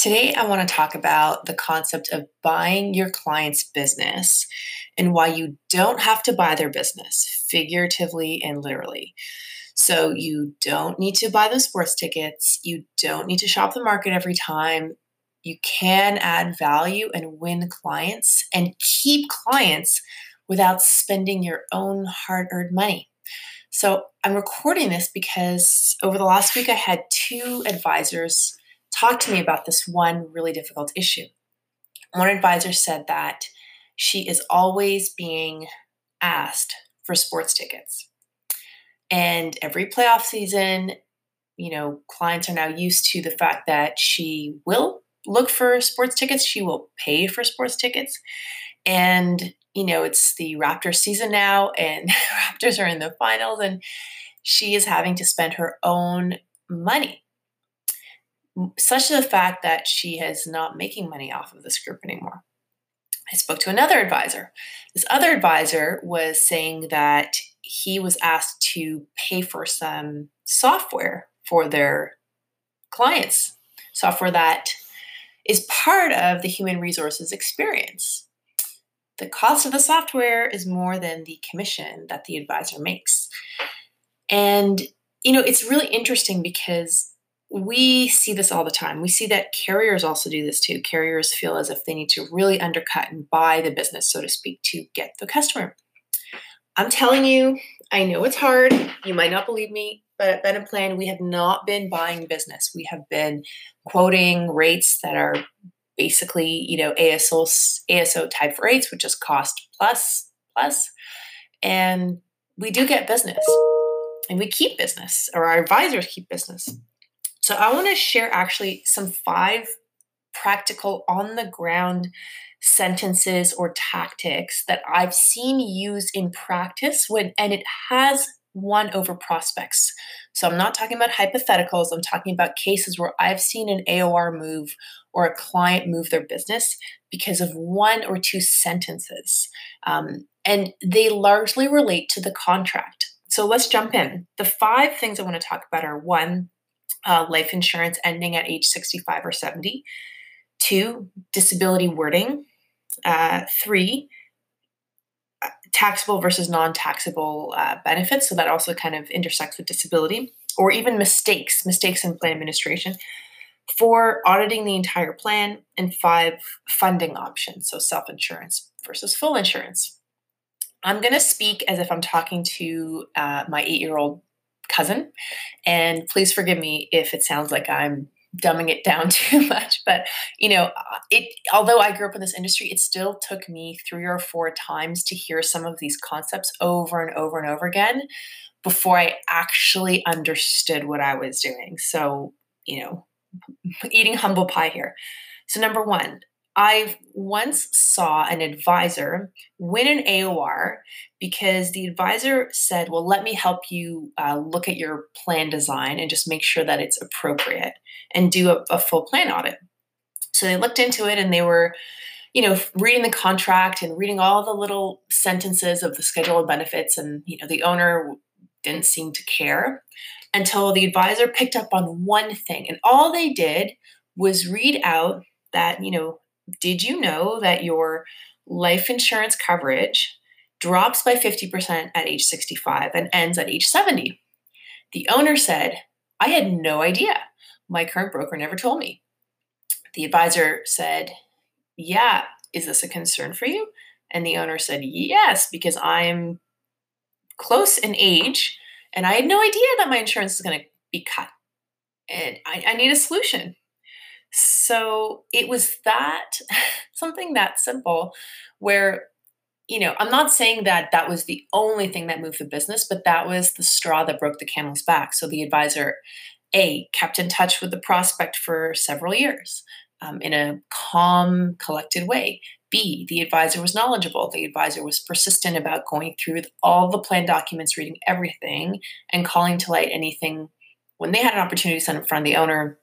Today, I want to talk about the concept of buying your client's business and why you don't have to buy their business, figuratively and literally. So, you don't need to buy those sports tickets. You don't need to shop the market every time. You can add value and win clients and keep clients without spending your own hard earned money. So, I'm recording this because over the last week, I had two advisors talked to me about this one really difficult issue. One advisor said that she is always being asked for sports tickets. And every playoff season, you know, clients are now used to the fact that she will look for sports tickets, she will pay for sports tickets. And, you know, it's the Raptors season now, and Raptors are in the finals, and she is having to spend her own money such to the fact that she is not making money off of this group anymore. I spoke to another advisor. This other advisor was saying that he was asked to pay for some software for their clients, software that is part of the human resources experience. The cost of the software is more than the commission that the advisor makes. And, you know, it's really interesting because we see this all the time. We see that carriers also do this too. Carriers feel as if they need to really undercut and buy the business, so to speak, to get the customer. I'm telling you, I know it's hard. You might not believe me, but at plan we have not been buying business. We have been quoting rates that are basically, you know, ASO ASO type rates, which is cost plus plus, and we do get business, and we keep business, or our advisors keep business. So I want to share actually some five practical on the ground sentences or tactics that I've seen used in practice when and it has won over prospects. So I'm not talking about hypotheticals, I'm talking about cases where I've seen an AOR move or a client move their business because of one or two sentences. Um, and they largely relate to the contract. So let's jump in. The five things I want to talk about are one, uh, life insurance ending at age 65 or 70. Two, disability wording. Uh, three, uh, taxable versus non taxable uh, benefits. So that also kind of intersects with disability, or even mistakes, mistakes in plan administration. Four, auditing the entire plan. And five, funding options. So self insurance versus full insurance. I'm going to speak as if I'm talking to uh, my eight year old cousin. And please forgive me if it sounds like I'm dumbing it down too much but you know uh, it although i grew up in this industry it still took me three or four times to hear some of these concepts over and over and over again before i actually understood what i was doing so you know eating humble pie here so number one I once saw an advisor win an AOR because the advisor said, Well, let me help you uh, look at your plan design and just make sure that it's appropriate and do a, a full plan audit. So they looked into it and they were, you know, reading the contract and reading all the little sentences of the schedule of benefits. And, you know, the owner didn't seem to care until the advisor picked up on one thing. And all they did was read out that, you know, did you know that your life insurance coverage drops by 50% at age 65 and ends at age 70? The owner said, I had no idea. My current broker never told me. The advisor said, Yeah, is this a concern for you? And the owner said, Yes, because I'm close in age and I had no idea that my insurance is going to be cut. And I, I need a solution. So it was that something that simple where you know, I'm not saying that that was the only thing that moved the business, but that was the straw that broke the camel's back. So the advisor, A, kept in touch with the prospect for several years um, in a calm, collected way. B, the advisor was knowledgeable. The advisor was persistent about going through all the plan documents, reading everything, and calling to light anything when they had an opportunity to send in front of the owner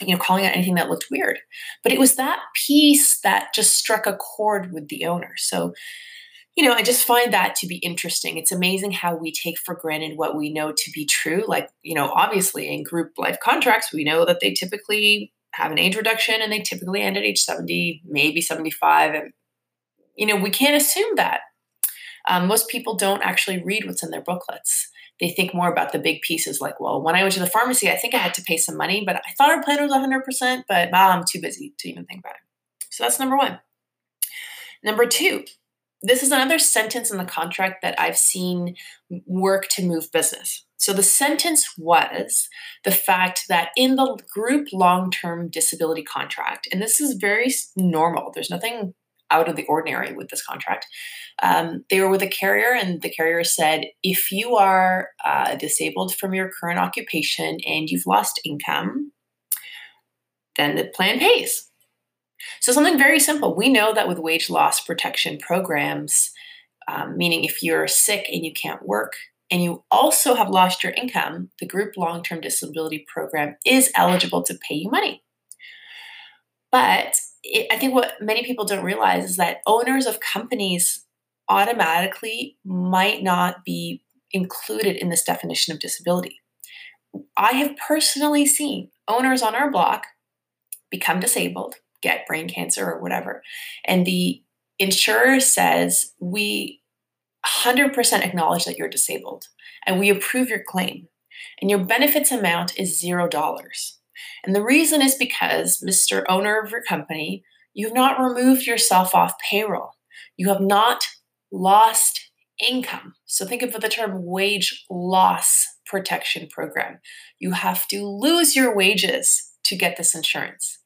you know, calling out anything that looked weird. But it was that piece that just struck a chord with the owner. So, you know, I just find that to be interesting. It's amazing how we take for granted what we know to be true. Like, you know, obviously in group life contracts, we know that they typically have an age reduction and they typically end at age 70, maybe 75. And, you know, we can't assume that. Um, most people don't actually read what's in their booklets. They think more about the big pieces like, well, when I went to the pharmacy, I think I had to pay some money, but I thought our plan was 100%, but oh, I'm too busy to even think about it. So that's number one. Number two, this is another sentence in the contract that I've seen work to move business. So the sentence was the fact that in the group long term disability contract, and this is very normal, there's nothing out of the ordinary with this contract. Um, they were with a carrier, and the carrier said if you are uh, disabled from your current occupation and you've lost income, then the plan pays. So, something very simple. We know that with wage loss protection programs, um, meaning if you're sick and you can't work, and you also have lost your income, the group long term disability program is eligible to pay you money. But it, I think what many people don't realize is that owners of companies automatically might not be included in this definition of disability. I have personally seen owners on our block become disabled, get brain cancer or whatever, and the insurer says, We 100% acknowledge that you're disabled and we approve your claim. And your benefits amount is $0. And the reason is because, Mr. Owner of your company, you've not removed yourself off payroll. You have not lost income. So think of the term wage loss protection program. You have to lose your wages to get this insurance.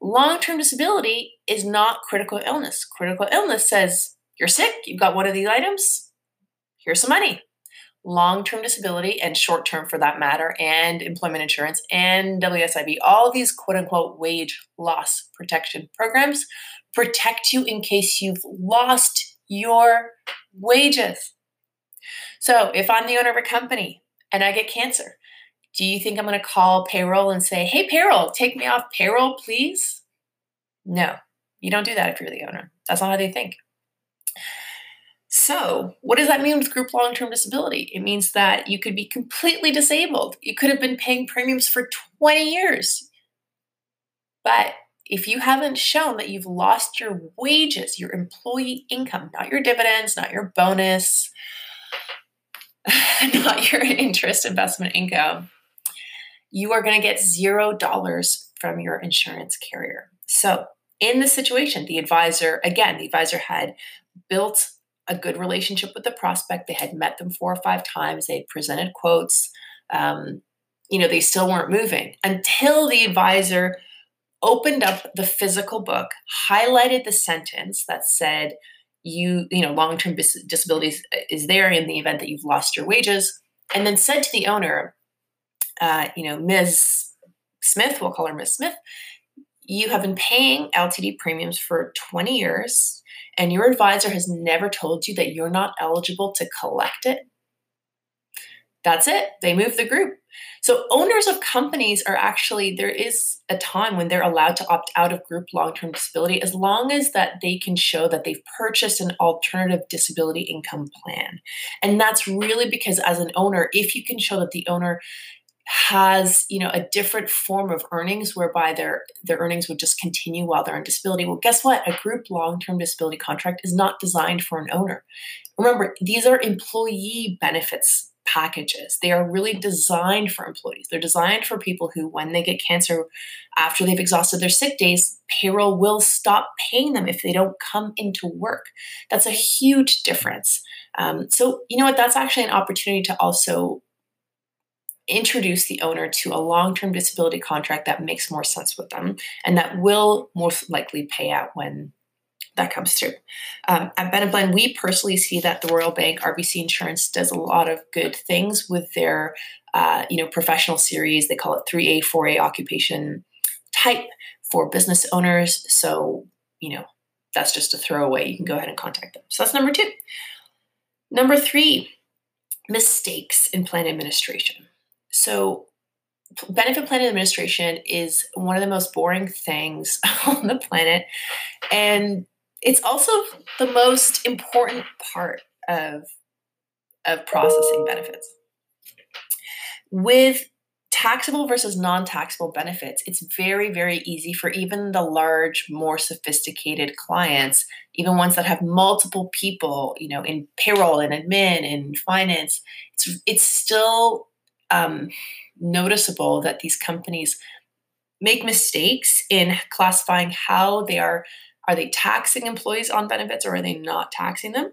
Long term disability is not critical illness. Critical illness says you're sick, you've got one of these items, here's some money. Long term disability and short term for that matter, and employment insurance and WSIB, all these quote unquote wage loss protection programs protect you in case you've lost your wages. So if I'm the owner of a company and I get cancer, do you think I'm going to call payroll and say, hey, payroll, take me off payroll, please? No, you don't do that if you're the owner. That's not how they think. So, what does that mean with group long term disability? It means that you could be completely disabled. You could have been paying premiums for 20 years. But if you haven't shown that you've lost your wages, your employee income, not your dividends, not your bonus, not your interest investment income, you are going to get zero dollars from your insurance carrier. So, in this situation, the advisor, again, the advisor had built a good relationship with the prospect. They had met them four or five times. They presented quotes. Um, you know, they still weren't moving until the advisor opened up the physical book, highlighted the sentence that said, you, you know, long term disabilities is there in the event that you've lost your wages, and then said to the owner, uh, you know, Ms. Smith, we'll call her Ms. Smith, you have been paying LTD premiums for 20 years, and your advisor has never told you that you're not eligible to collect it. That's it. They move the group. So, owners of companies are actually, there is a time when they're allowed to opt out of group long term disability as long as that they can show that they've purchased an alternative disability income plan. And that's really because, as an owner, if you can show that the owner has you know a different form of earnings whereby their their earnings would just continue while they're on disability well guess what a group long-term disability contract is not designed for an owner remember these are employee benefits packages. They are really designed for employees. They're designed for people who, when they get cancer after they've exhausted their sick days, payroll will stop paying them if they don't come into work. That's a huge difference. Um, so, you know what? That's actually an opportunity to also introduce the owner to a long term disability contract that makes more sense with them and that will most likely pay out when that comes through. Um, at Beneplan, we personally see that the Royal Bank RBC Insurance does a lot of good things with their, uh, you know, professional series. They call it 3A, 4A occupation type for business owners. So, you know, that's just a throwaway. You can go ahead and contact them. So that's number two. Number three, mistakes in plan administration. So benefit plan administration is one of the most boring things on the planet. And it's also the most important part of of processing benefits. With taxable versus non-taxable benefits it's very very easy for even the large more sophisticated clients even ones that have multiple people you know in payroll and admin and finance it's it's still um, noticeable that these companies make mistakes in classifying how they are are they taxing employees on benefits or are they not taxing them?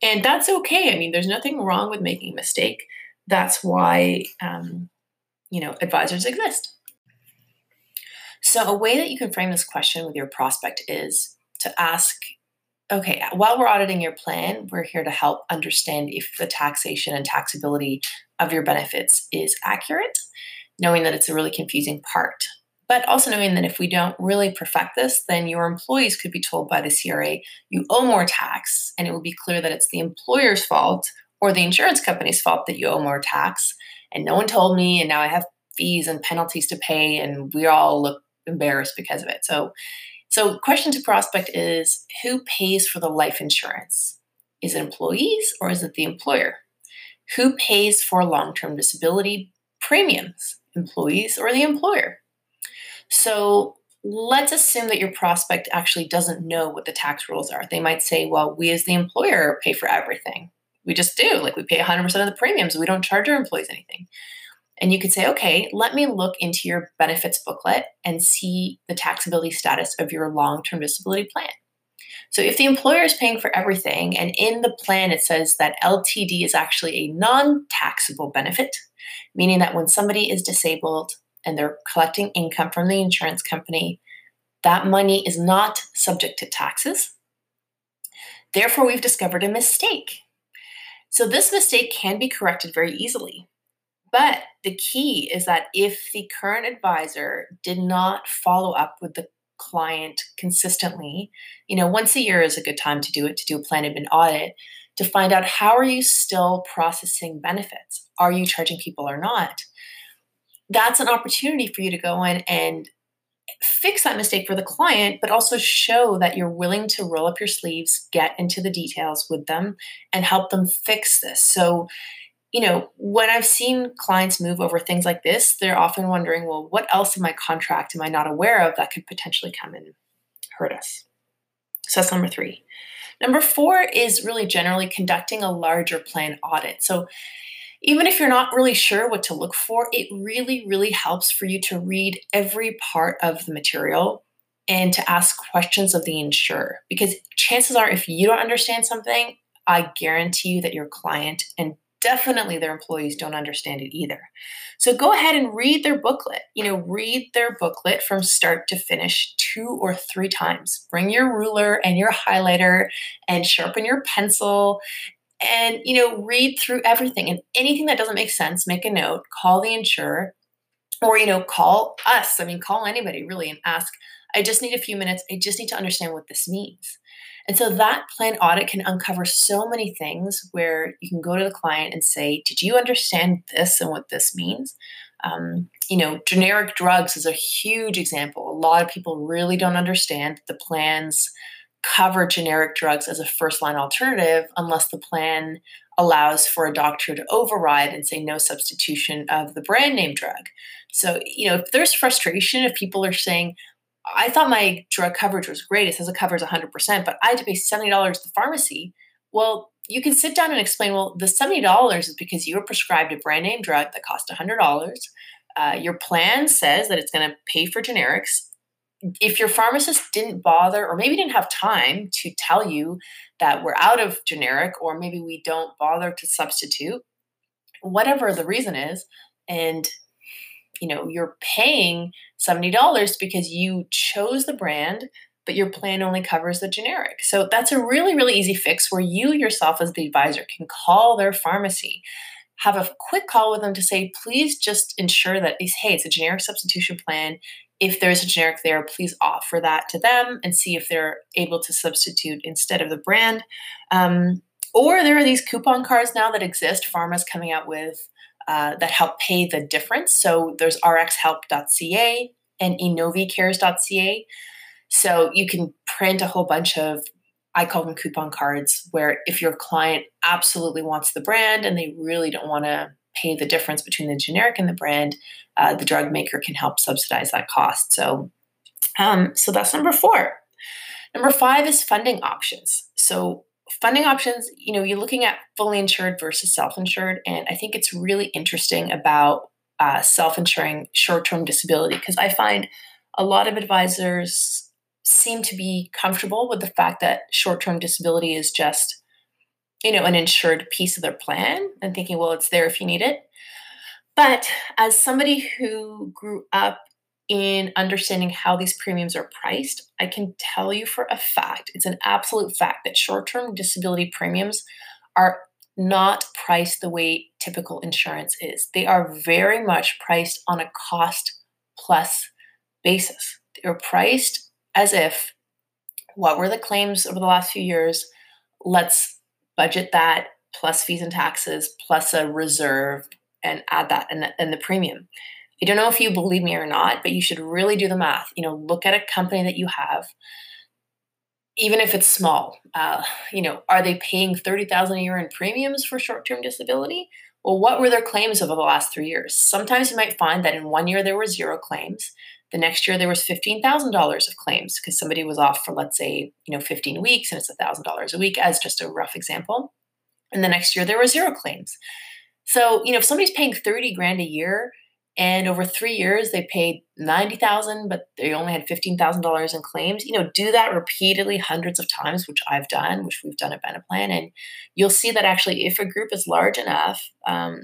And that's okay. I mean there's nothing wrong with making a mistake. That's why um, you know advisors exist. So a way that you can frame this question with your prospect is to ask okay uh, while we're auditing your plan we're here to help understand if the taxation and taxability of your benefits is accurate knowing that it's a really confusing part but also knowing that if we don't really perfect this, then your employees could be told by the CRA you owe more tax, and it will be clear that it's the employer's fault or the insurance company's fault that you owe more tax. And no one told me, and now I have fees and penalties to pay, and we all look embarrassed because of it. So, so question to prospect is who pays for the life insurance? Is it employees or is it the employer? Who pays for long-term disability premiums? Employees or the employer? So let's assume that your prospect actually doesn't know what the tax rules are. They might say, well, we as the employer pay for everything. We just do. Like we pay 100% of the premiums. We don't charge our employees anything. And you could say, okay, let me look into your benefits booklet and see the taxability status of your long term disability plan. So if the employer is paying for everything and in the plan it says that LTD is actually a non taxable benefit, meaning that when somebody is disabled, and they're collecting income from the insurance company, that money is not subject to taxes. Therefore, we've discovered a mistake. So, this mistake can be corrected very easily. But the key is that if the current advisor did not follow up with the client consistently, you know, once a year is a good time to do it, to do a plan admin audit, to find out how are you still processing benefits? Are you charging people or not? that's an opportunity for you to go in and fix that mistake for the client, but also show that you're willing to roll up your sleeves, get into the details with them, and help them fix this. So, you know, when I've seen clients move over things like this, they're often wondering, well, what else in my contract am I not aware of that could potentially come and hurt us? So that's number three. Number four is really generally conducting a larger plan audit. So even if you're not really sure what to look for, it really, really helps for you to read every part of the material and to ask questions of the insurer. Because chances are, if you don't understand something, I guarantee you that your client and definitely their employees don't understand it either. So go ahead and read their booklet. You know, read their booklet from start to finish two or three times. Bring your ruler and your highlighter and sharpen your pencil and you know read through everything and anything that doesn't make sense make a note call the insurer or you know call us i mean call anybody really and ask i just need a few minutes i just need to understand what this means and so that plan audit can uncover so many things where you can go to the client and say did you understand this and what this means um, you know generic drugs is a huge example a lot of people really don't understand the plans cover generic drugs as a first line alternative unless the plan allows for a doctor to override and say no substitution of the brand name drug. So, you know, if there's frustration, if people are saying, I thought my drug coverage was great, it says it covers 100%, but I had to pay $70 at the pharmacy. Well, you can sit down and explain, well, the $70 is because you were prescribed a brand name drug that cost $100. Uh, your plan says that it's going to pay for generics if your pharmacist didn't bother or maybe didn't have time to tell you that we're out of generic or maybe we don't bother to substitute whatever the reason is and you know you're paying $70 because you chose the brand but your plan only covers the generic so that's a really really easy fix where you yourself as the advisor can call their pharmacy have a quick call with them to say please just ensure that hey it's a generic substitution plan if there's a generic there, please offer that to them and see if they're able to substitute instead of the brand. Um, or there are these coupon cards now that exist, pharma's coming out with uh, that help pay the difference. So there's rxhelp.ca and innovicares.ca. So you can print a whole bunch of, I call them coupon cards, where if your client absolutely wants the brand and they really don't want to pay the difference between the generic and the brand, uh, the drug maker can help subsidize that cost. So, um, so that's number four. Number five is funding options. So funding options, you know, you're looking at fully insured versus self-insured, and I think it's really interesting about uh, self-insuring short-term disability because I find a lot of advisors seem to be comfortable with the fact that short-term disability is just you know an insured piece of their plan and thinking well it's there if you need it. But as somebody who grew up in understanding how these premiums are priced, I can tell you for a fact, it's an absolute fact that short term disability premiums are not priced the way typical insurance is. They are very much priced on a cost plus basis. They're priced as if what were the claims over the last few years? Let's budget that plus fees and taxes plus a reserve and add that and, the premium. I don't know if you believe me or not, but you should really do the math. You know, look at a company that you have, even if it's small. Uh, you know, are they paying thirty thousand a year in premiums for short-term disability? Well, what were their claims over the last three years? Sometimes you might find that in one year there were zero claims. The next year there was fifteen thousand dollars of claims because somebody was off for let's say you know fifteen weeks and it's thousand dollars a week as just a rough example. And the next year there were zero claims. So you know if somebody's paying thirty grand a year and over three years, they paid ninety thousand, but they only had fifteen thousand dollars in claims. You know, do that repeatedly, hundreds of times, which I've done, which we've done at Beneplan, and you'll see that actually, if a group is large enough, um,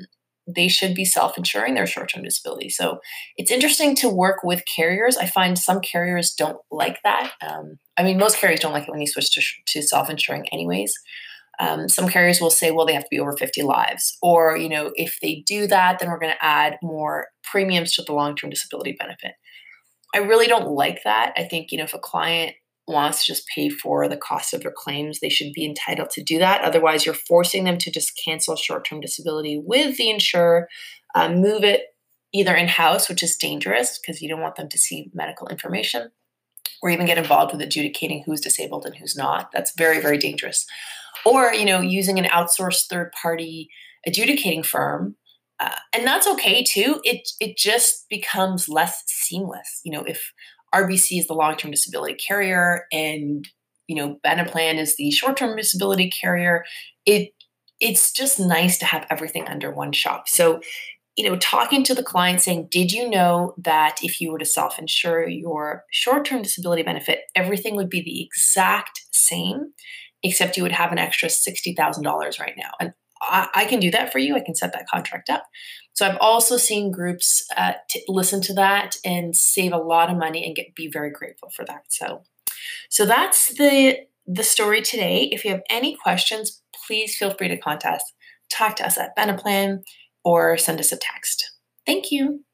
they should be self-insuring their short-term disability. So it's interesting to work with carriers. I find some carriers don't like that. Um, I mean, most carriers don't like it when you switch to, to self-insuring, anyways. Um, some carriers will say, well, they have to be over 50 lives. Or, you know, if they do that, then we're going to add more premiums to the long term disability benefit. I really don't like that. I think, you know, if a client wants to just pay for the cost of their claims, they should be entitled to do that. Otherwise, you're forcing them to just cancel short term disability with the insurer, uh, move it either in house, which is dangerous because you don't want them to see medical information, or even get involved with adjudicating who's disabled and who's not. That's very, very dangerous or you know using an outsourced third party adjudicating firm uh, and that's okay too. It it just becomes less seamless. You know if rbc is the long-term disability carrier and you know beneplan is the short-term disability carrier it it's just nice to have everything under one shop. So you know talking to the client saying did you know that if you were to self-insure your short-term disability benefit everything would be the exact same except you would have an extra $60,000 right now. And I, I, can do that for you. I can set that contract up. So I've also seen groups uh, t- listen to that and save a lot of money and get be very grateful for that. So, so that's the the story today. If you have any questions, please feel free to contact us, talk to us at Beneplan or send us a text. Thank you.